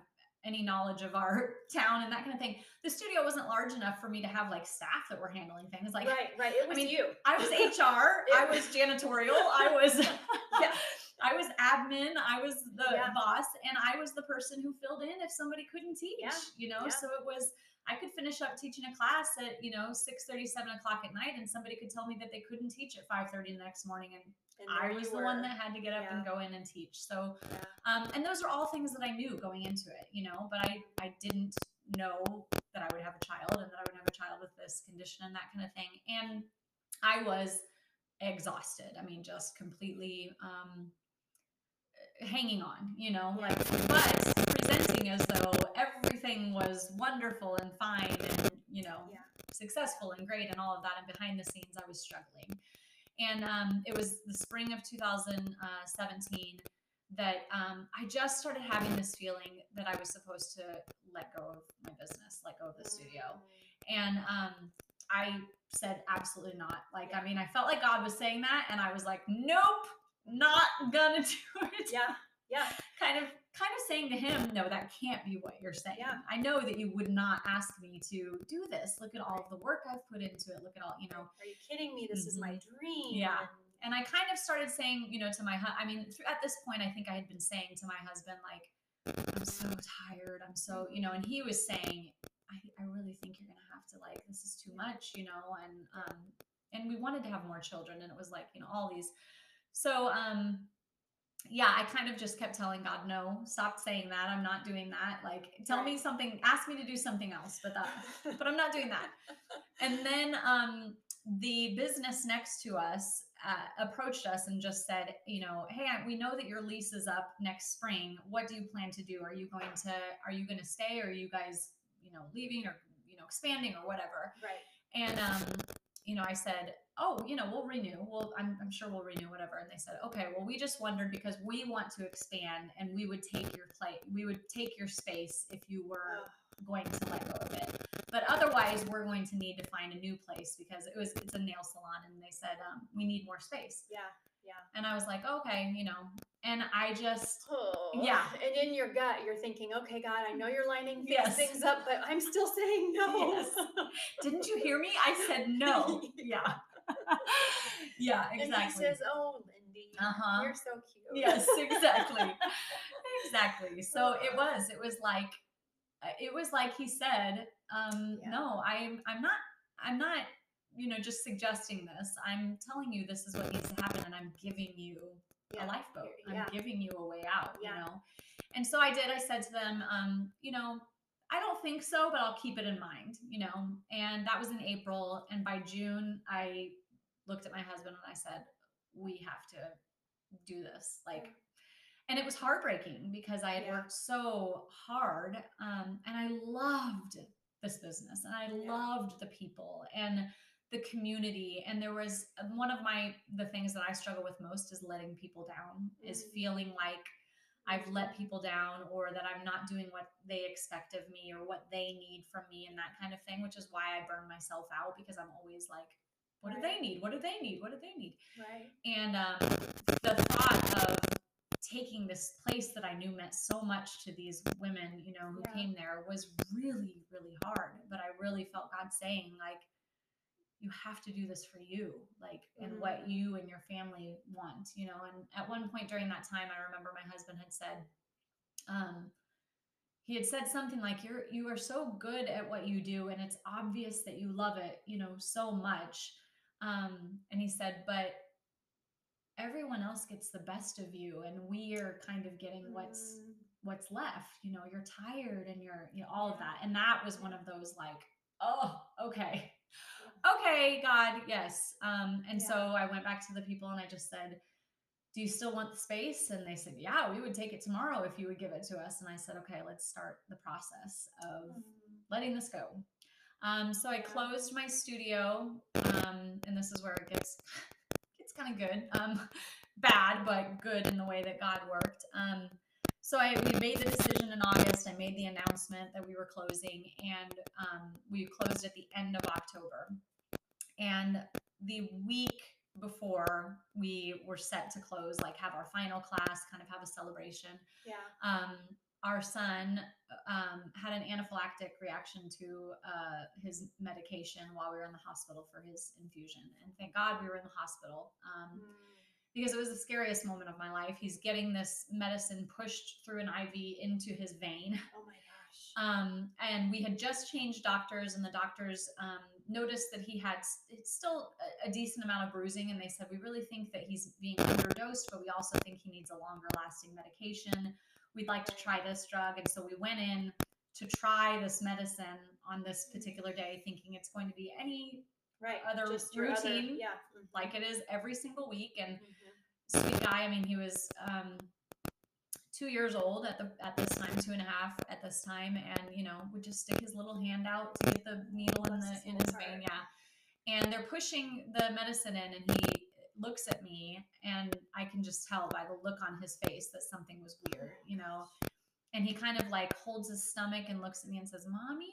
any knowledge of our town and that kind of thing the studio wasn't large enough for me to have like staff that were handling things like right. Right. It was mean, you. i was hr i was janitorial i was Yeah. i was admin i was the Yeah. boss and i was the person who filled in if somebody couldn't teach Yeah. you know Yeah. so it was i could finish up teaching a class at you know 6 7 o'clock at night and somebody could tell me that they couldn't teach at 5 30 the next morning and And I was the one that had to get up and go in and teach. So, Yeah. um, and those are all things that I knew going into it, you know, but I, I didn't know that I would have a child and that I would have a child with this condition and that kind of thing. And I was exhausted. I mean, just completely um, hanging on, you know, like, but as though everything was wonderful and fine and, you know, Yeah. successful and great and all of that. And behind the scenes, I was struggling. And um, it was the spring of 2017 that um, I just started having this feeling that I was supposed to let go of my business, let go of the studio. And um, I said, absolutely not. Like, I mean, I felt like God was saying that, and I was like, nope, not gonna do it. Yeah. Yeah. Kind of, kind of saying to him, no, that can't be what you're saying. Yeah. I know that you would not ask me to do this. Look at all of the work I've put into it. Look at all, you know. Are you kidding me? This is my dream. Yeah. And- I kind of started saying, you know, to my, I mean, at this point, I think I had been saying to my husband, like, I'm so tired. I'm so, you know, and he was saying, I, I really think you're gonna have to like, this is too much, you know, and um, and we wanted to have more children, and it was like, you know, all these. So um, yeah, I kind of just kept telling God, no, stop saying that. I'm not doing that. Like, tell me something. Ask me to do something else, but that, but I'm not doing that. And then um, the business next to us uh, approached us and just said, you know, hey, I- we know that your lease is up next spring. What do you plan to do? Are you going to are you going to stay? Or are you guys, you know, leaving or you know, expanding or whatever? right. And um, you know, I said, "Oh, you know, we'll renew. Well, I'm, I'm sure we'll renew, whatever." And they said, "Okay, well, we just wondered because we want to expand, and we would take your plate, we would take your space if you were going to let go of it. But otherwise, we're going to need to find a new place because it was it's a nail salon, and they said um, we need more space. Yeah. Yeah. And I was like, okay, you know, and I just Oh, Yeah. And in your gut, you're thinking, okay, God, I know you're lining these Yes. things up, but I'm still saying no. Yes. didn't you hear me? I said no. Yeah. yeah, And he exactly. says, oh, Lindy, Uh-huh. you're so cute. yes exactly exactly so it was it was like uh, it was like he said um Yeah. no i'm i'm not i'm not you know just suggesting this i'm telling you this is what needs to happen and i'm giving you Yeah. a lifeboat i'm Yeah. giving you a way out you know and so i did i said to them um you know i don't think so but i'll keep it in mind you know and that was in april and by june i looked at my husband and i said we have to do this like and it was heartbreaking because I had Yeah. worked so hard um, and I loved this business and I Yeah. loved the people and the community and there was uh, one of my the things that I struggle with most is letting people down is Mm. feeling like I've let people down or that I'm not doing what they expect of me or what they need from me and that kind of thing which is why I burn myself out because I'm always like what do they need what do they need what do they need Right. and um, the thought of taking this place that I knew meant so much to these women, you know, who Yeah. came there was really, really hard. But I really felt God saying, like, you have to do this for you, like, and what you and your family want, you know. And at one point during that time, I remember my husband had said, um, he had said something like you're you are so good at what you do and it's obvious that you love it you know so much um and he said but everyone else gets the best of you and we are kind of getting what's Mm. what's left you know you're tired and you're you know all of that and that was one of those like oh okay okay god yes um and so i went back to the people and i just said do you still want the space and they said yeah we would take it tomorrow if you would give it to us and i said okay let's start the process of Mm. letting this go um so i closed my studio um and this is where it gets gets kind of good um bad but good in the way that god worked um so I we made the decision in August. I made the announcement that we were closing, and um, we closed at the end of October. And the week before we were set to close, like have our final class, kind of have a celebration, Yeah. um, our son um, had an anaphylactic reaction to uh, his medication while we were in the hospital for his infusion. And thank God we were in the hospital. Um, Mm. because it was the scariest moment of my life. He's getting this medicine pushed through an IV into his vein. Oh my gosh. Um, and we had just changed doctors, and the doctors um, noticed that he had still a, a decent amount of bruising. And they said, We really think that he's being underdosed, but we also think he needs a longer lasting medication. We'd like to try this drug. And so we went in to try this medicine on this particular day, thinking it's going to be any right. other your other- routine, yeah. mhm, like it is every single week. And mhm. sweet guy. I mean, he was um, two years old at the at this time, two and a half at this time, and you know would just stick his little hand out to get the needle in the in his vein. Yeah, and they're pushing the medicine in, and he looks at me, and I can just tell by the look on his face that something was weird, you know. And he kind of like holds his stomach and looks at me and says, "Mommy."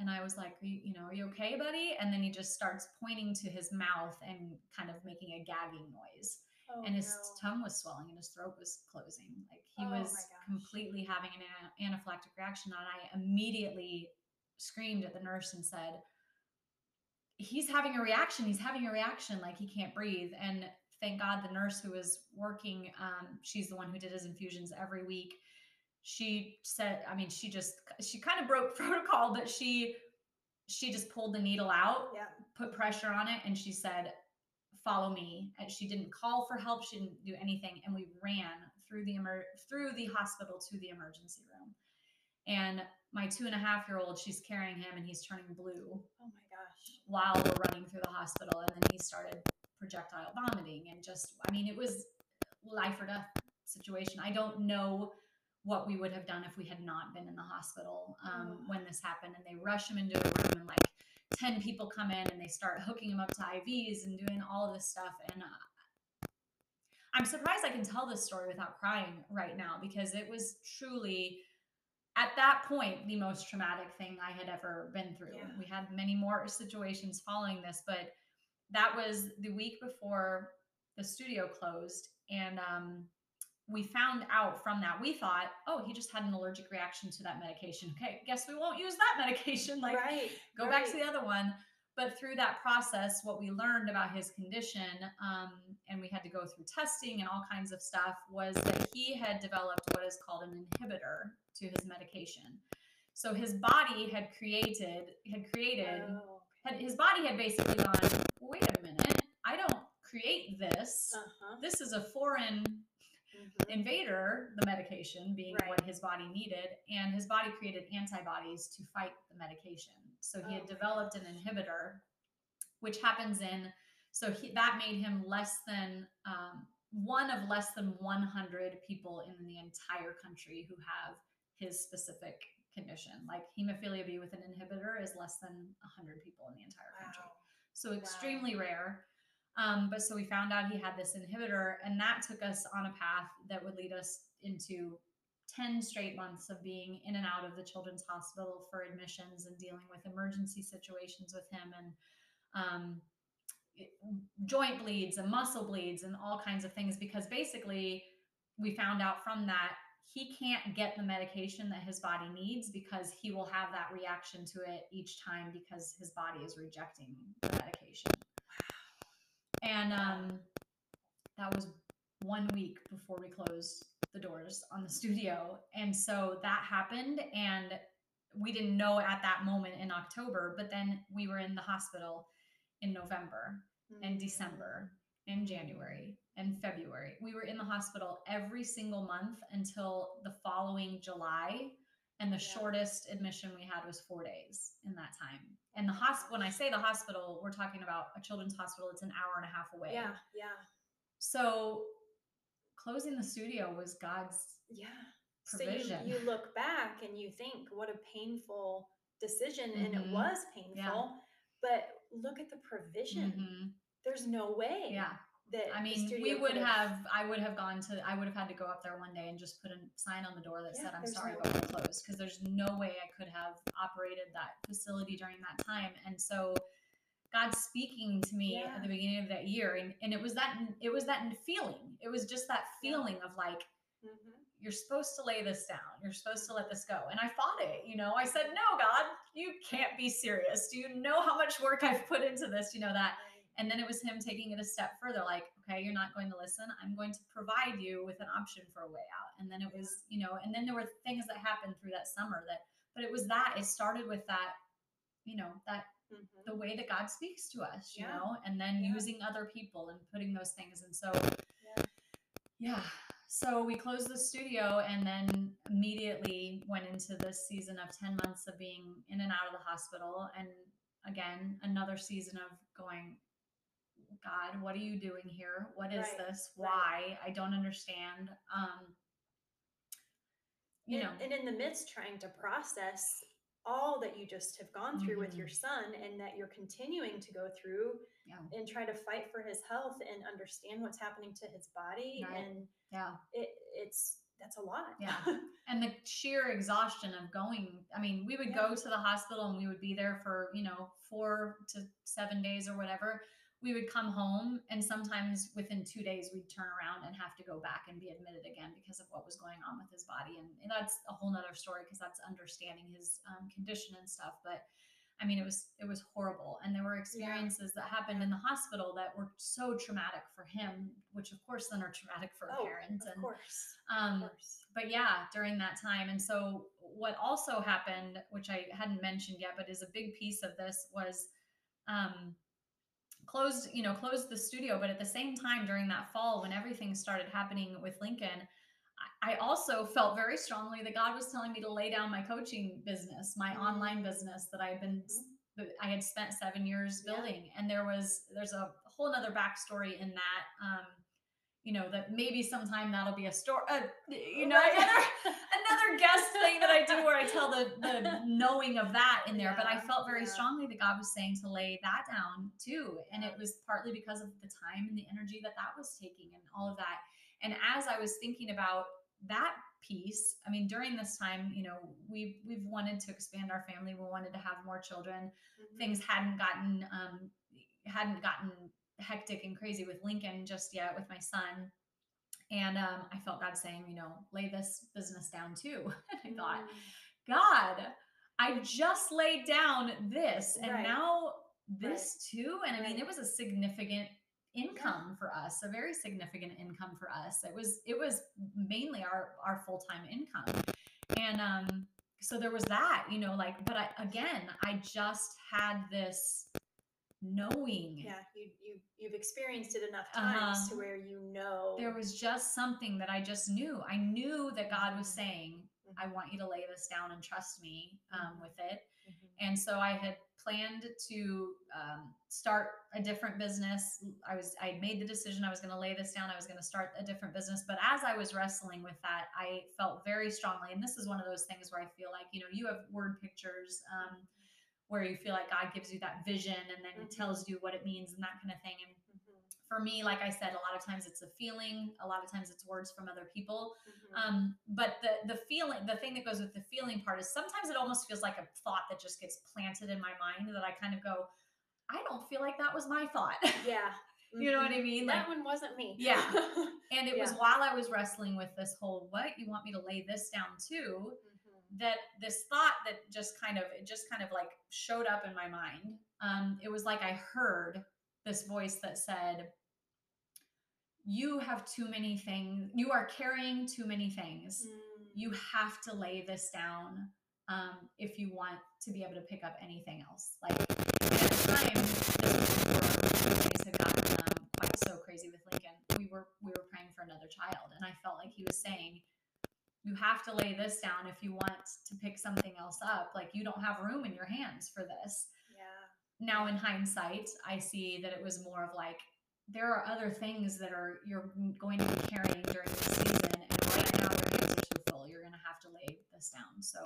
And I was like, you, you know, are you okay, buddy? And then he just starts pointing to his mouth and kind of making a gagging noise Oh, and his no. tongue was swelling and his throat was closing. Like he Oh was completely having an anaphylactic reaction. And I immediately screamed at the nurse and said, He's having a reaction. He's having a reaction. Like he can't breathe. And thank God the nurse who was working, um, she's the one who did his infusions every week. She said, I mean, she just, she kind of broke protocol, but she, she just pulled the needle out put pressure on it and she said follow me. And she didn't call for help. She didn't do anything. And we ran through the emer- through the hospital to the emergency room. And my two and a half year old she's carrying him and he's turning blue Oh my gosh. while we're running through the hospital. And then he started projectile vomiting and just i mean it was life or death situation. I don't know what we would have done if we had not been in the hospital um, Oh. when this happened. And they rush him into a room and like 10 people come in and they start hooking them up to ivs and doing all of this stuff and uh, i'm surprised i can tell this story without crying right now because it was truly at that point the most traumatic thing i had ever been through Yeah. we had many more situations following this but that was the week before the studio closed and um, we found out from that we thought oh he just had an allergic reaction to that medication okay guess we won't use that medication like right. go back to the other one but through that process what we learned about his condition um, and we had to go through testing and all kinds of stuff was that he had developed what is called an inhibitor to his medication so his body had created had created Oh, had his body had basically gone wait a minute i don't create this uh-huh. this is a foreign. Invader the medication being Right. what his body needed and his body created antibodies to fight the medication so he Oh had developed an inhibitor which happens in so he, that made him less than um, one of less than 100 people in the entire country who have his specific condition like hemophilia b with an inhibitor is less than 100 people in the entire country Wow. so extremely rare. Um, but so we found out he had this inhibitor, and that took us on a path that would lead us into 10 straight months of being in and out of the children's hospital for admissions and dealing with emergency situations with him and um, joint bleeds and muscle bleeds and all kinds of things because basically we found out from that he can't get the medication that his body needs because he will have that reaction to it each time because his body is rejecting the medication. And um, that was one week before we closed the doors on the studio. And so that happened. And we didn't know at that moment in October, but then we were in the hospital in November and Mm. December and January and February. We were in the hospital every single month until the following July. And the Yeah. shortest admission we had was four days in that time. And the hospital, when I say the hospital, we're talking about a children's hospital. It's an hour and a half away. Yeah, yeah, So closing the studio was God's yeah. provision. So you, you look back and you think, what a painful decision, and it Mhm. was painful. yeah. But look at the provision. Mhm. There's no way. Yeah. That I mean, we would have, I would have gone to, I would have had to go up there one day and just put a sign on the door that Yeah, said, I'm sorry, no but we're closed. Because there's no way I could have operated that facility during that time. And so God speaking to me Yeah. at the beginning of that year. And, and it was that, it was that feeling. It was just that Yeah. feeling of like, Mhm. you're supposed to lay this down. You're supposed to let this go. And I fought it, you know. I said, "No, God, you can't be serious. Do you know how much work I've put into this? You know that." And then it was him taking it a step further like, "Okay, you're not going to listen. I'm going to provide you with an option for a way out." And then it was, you know, and then there were things that happened through that summer that but it was that it started with that you know, that Mhm. the way that God speaks to us, you Yeah. know, and then Yeah. using other people and putting those things. And so, Yeah. yeah. So we closed the studio and then immediately went into this season of 10 months of being in and out of the hospital. And again another season of going god what are you doing here what is Right, this right. why i don't understand um you and, know and in the midst trying to process all that you just have gone through with Mhm. your son and that you're continuing to go through yeah and try to fight for his health and understand what's happening to his body Right. and yeah it it's that's a lot Yeah. and the sheer exhaustion of going i mean we would Yeah. go to the hospital and we would be there for you know four to seven days or whatever we would come home and sometimes within two days we'd turn around and have to go back and be admitted again because of what was going on with his body. And, and that's a whole nother story because that's understanding his um, condition and stuff. But i mean it was it was horrible. And there were experiences that happened in the hospital that were so traumatic for him which of course then are traumatic for a oh, parent of and course. um of course. but yeah, during that time. And so what also happened, which I hadn't mentioned yet, but is a big piece of this was um closed, you know, closed the studio. But at the same time, during that fall, when everything started happening with Lincoln, I also felt very strongly that God was telling me to lay down my coaching business, my online business that I had been that I had spent seven years Yeah. building. And there was there's a whole nother backstory in that. Um, you know that maybe sometime that'll be a story. Uh, you know, Right. another another guest thing that I do where I tell the the knowing of that in there. But I felt very yeah. strongly that God was saying to lay that down too, and it was partly because of the time and the energy that that was taking and all of that. And as I was thinking about that piece, I mean, during this time, you know, we we've wanted to expand our family. We wanted to have more children Mhm. things hadn't gotten um hadn't gotten hectic and crazy with Lincoln just yet with my son. And um, I felt God saying, you know, lay this business down too. And I thought, Mm. God, I just laid down this and Right. now this too. And I mean, it was a significant income for us, a very significant income for us. It was it was mainly our our full-time income. And um so there was that, you know, like but I again, I just had this knowing yeah you you you've experienced it enough times Uh-huh. to where you know there was just something that I just knew. I knew that God was Mhm. saying, I want you to lay this down and trust me um, Mhm. with it. Mhm. And so I had planned to um, start a different business. I was I had made the decision I was going to lay this down. I was going to start a different business. But as I was wrestling with that, I felt very strongly. And this is one of those things where I feel like you know you have word pictures um, where you feel like God gives you that vision and then Mhm. it tells you what it means and that kind of thing. And Mhm. for me, like I said, a lot of times it's a feeling. A lot of times it's words from other people. Mhm. Um, but the the feeling, the thing that goes with the feeling part is sometimes it almost feels like a thought that just gets planted in my mind that I kind of go, I don't feel like that was my thought. yeah you know what I Mhm. mean? that Like, one wasn't me Yeah. and it was while I was wrestling with this whole, what you want me to lay this down too, Mhm. That this thought that just kind of it just kind of like showed up in my mind. Um, it was like I heard this voice that said, "You have too many things. You are carrying too many things." Mm. you have to lay this down um, if you want to be able to pick up anything else. Like at the time, this had gotten um, quite so crazy with Lincoln. We were we were praying for another child, and I felt like he was saying, "You have to lay this down if you want to pick something else up. Like you don't have room in your hands for this." yeah Now, in hindsight, I see that it was more of like there are other things that are you're going to be carrying during the season, and right now your hands are too full. You're going to have to lay this down. So,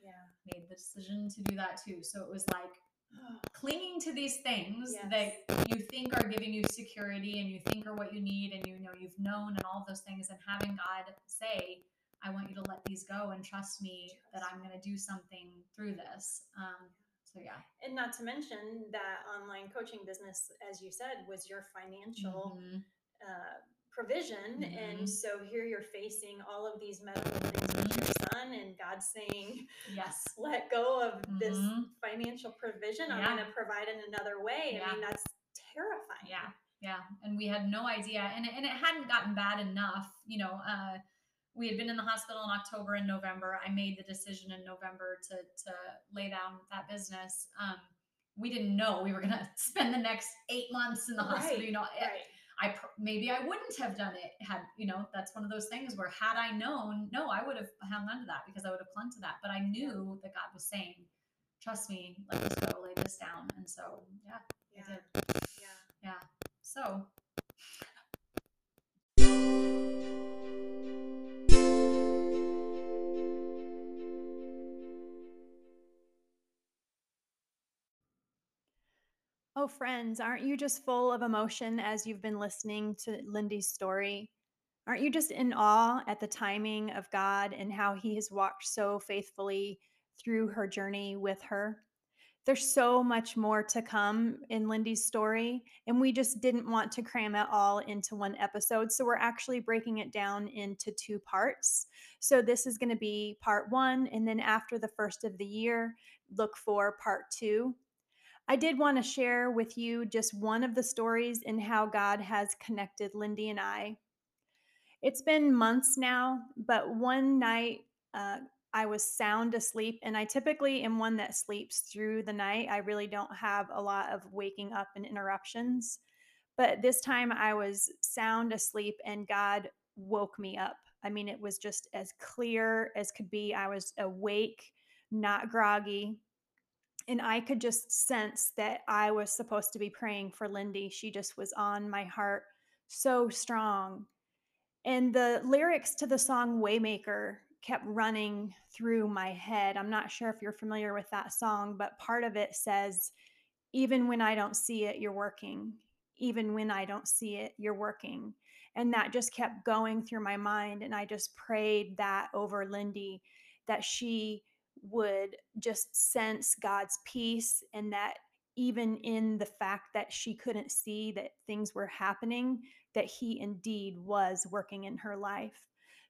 yeah made the decision to do that too. So it was like clinging to these things Yes. that you think are giving you security and you think are what you need, and you know you've known and all those things, and having God say, "I want you to let these go and trust me that I'm going to do something through this." Um, so yeah. and not to mention that online coaching business as you said was your financial Mhm. uh, provision and Mhm. so here you're facing all of these medical things with your son and god's saying Yes. let go of this Mhm. financial provision i'm going to provide in another way Yeah. i mean that's terrifying Yeah. Yeah. And we had no idea. And, and it hadn't gotten bad enough. You know, uh, we had been in the hospital in October and November. I made the decision in November to, to lay down that business. Um, we didn't know we were going to spend the next eight months in the hospital. Right, You know, right I pr- maybe I wouldn't have done it had you know that's one of those things where had I known, no, I would have hung on to that because I would have clung to that. But I knew that God was saying, trust me, let this go, lay this down. And so, yeah, Yeah. I did. Yeah. So, Oh, friends, aren't you just full of emotion as you've been listening to Lindy's story? Aren't you just in awe at the timing of God and how He has walked so faithfully through her journey with her? There's so much more to come in Lindy's story, and we just didn't want to cram it all into one episode. So we're actually breaking it down into two parts. So this is going to be part one, and then after the first of the year, look for part two. I did want to share with you just one of the stories in how God has connected Lindy and I. It's been months now, but one night uh, I was sound asleep, and I typically am one that sleeps through the night. I really don't have a lot of waking up and interruptions. But this time I was sound asleep, and God woke me up. I mean, it was just as clear as could be. I was awake, not groggy and I could just sense that I was supposed to be praying for Lindy. She just was on my heart so strong. And the lyrics to the song Waymaker kept running through my head. I'm not sure if you're familiar with that song, but part of it says, Even when I don't see it, you're working. Even when I don't see it, you're working. And that just kept going through my mind. And I just prayed that over Lindy, that she would just sense God's peace and that even in the fact that she couldn't see that things were happening, that He indeed was working in her life.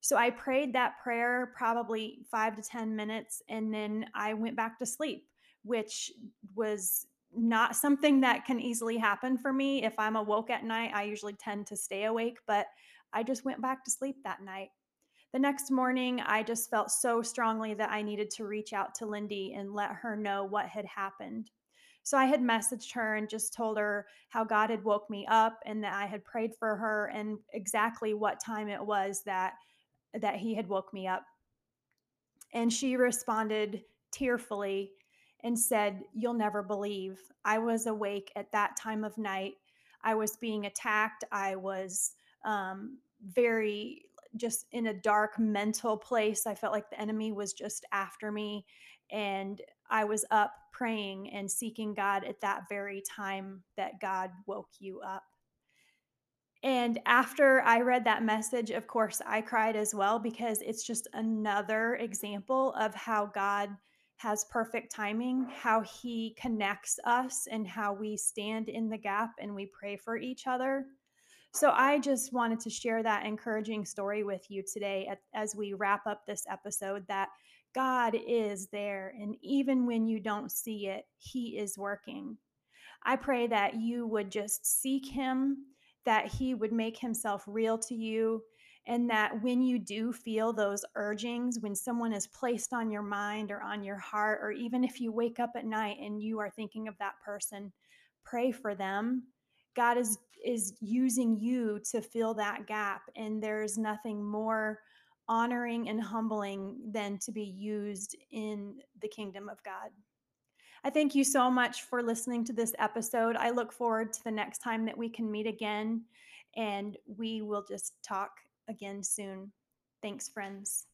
So I prayed that prayer probably five to 10 minutes, and then I went back to sleep, which was not something that can easily happen for me. If I'm awoke at night, I usually tend to stay awake, but I just went back to sleep that night the next morning, I just felt so strongly that I needed to reach out to Lindy and let her know what had happened. So I had messaged her and just told her how God had woke me up and that I had prayed for her and exactly what time it was that that he had woke me up. And she responded tearfully and said, "You'll never believe. I was awake at that time of night. I was being attacked. I was um, very just in a dark mental place. I felt like the enemy was just after me. And I was up praying and seeking God at that very time that God woke you up. And after I read that message, of course, I cried as well because it's just another example of how God has perfect timing, how he connects us, and how we stand in the gap and we pray for each other. So I just wanted to share that encouraging story with you today as we wrap up this episode that God is there. And even when you don't see it, He is working. I pray that you would just seek Him, that He would make Himself real to you, and that when you do feel those urgings, when someone is placed on your mind or on your heart, or even if you wake up at night and you are thinking of that person, pray for them God is is using you to fill that gap and there's nothing more honoring and humbling than to be used in the kingdom of God. I thank you so much for listening to this episode. I look forward to the next time that we can meet again and we will just talk again soon. Thanks, friends.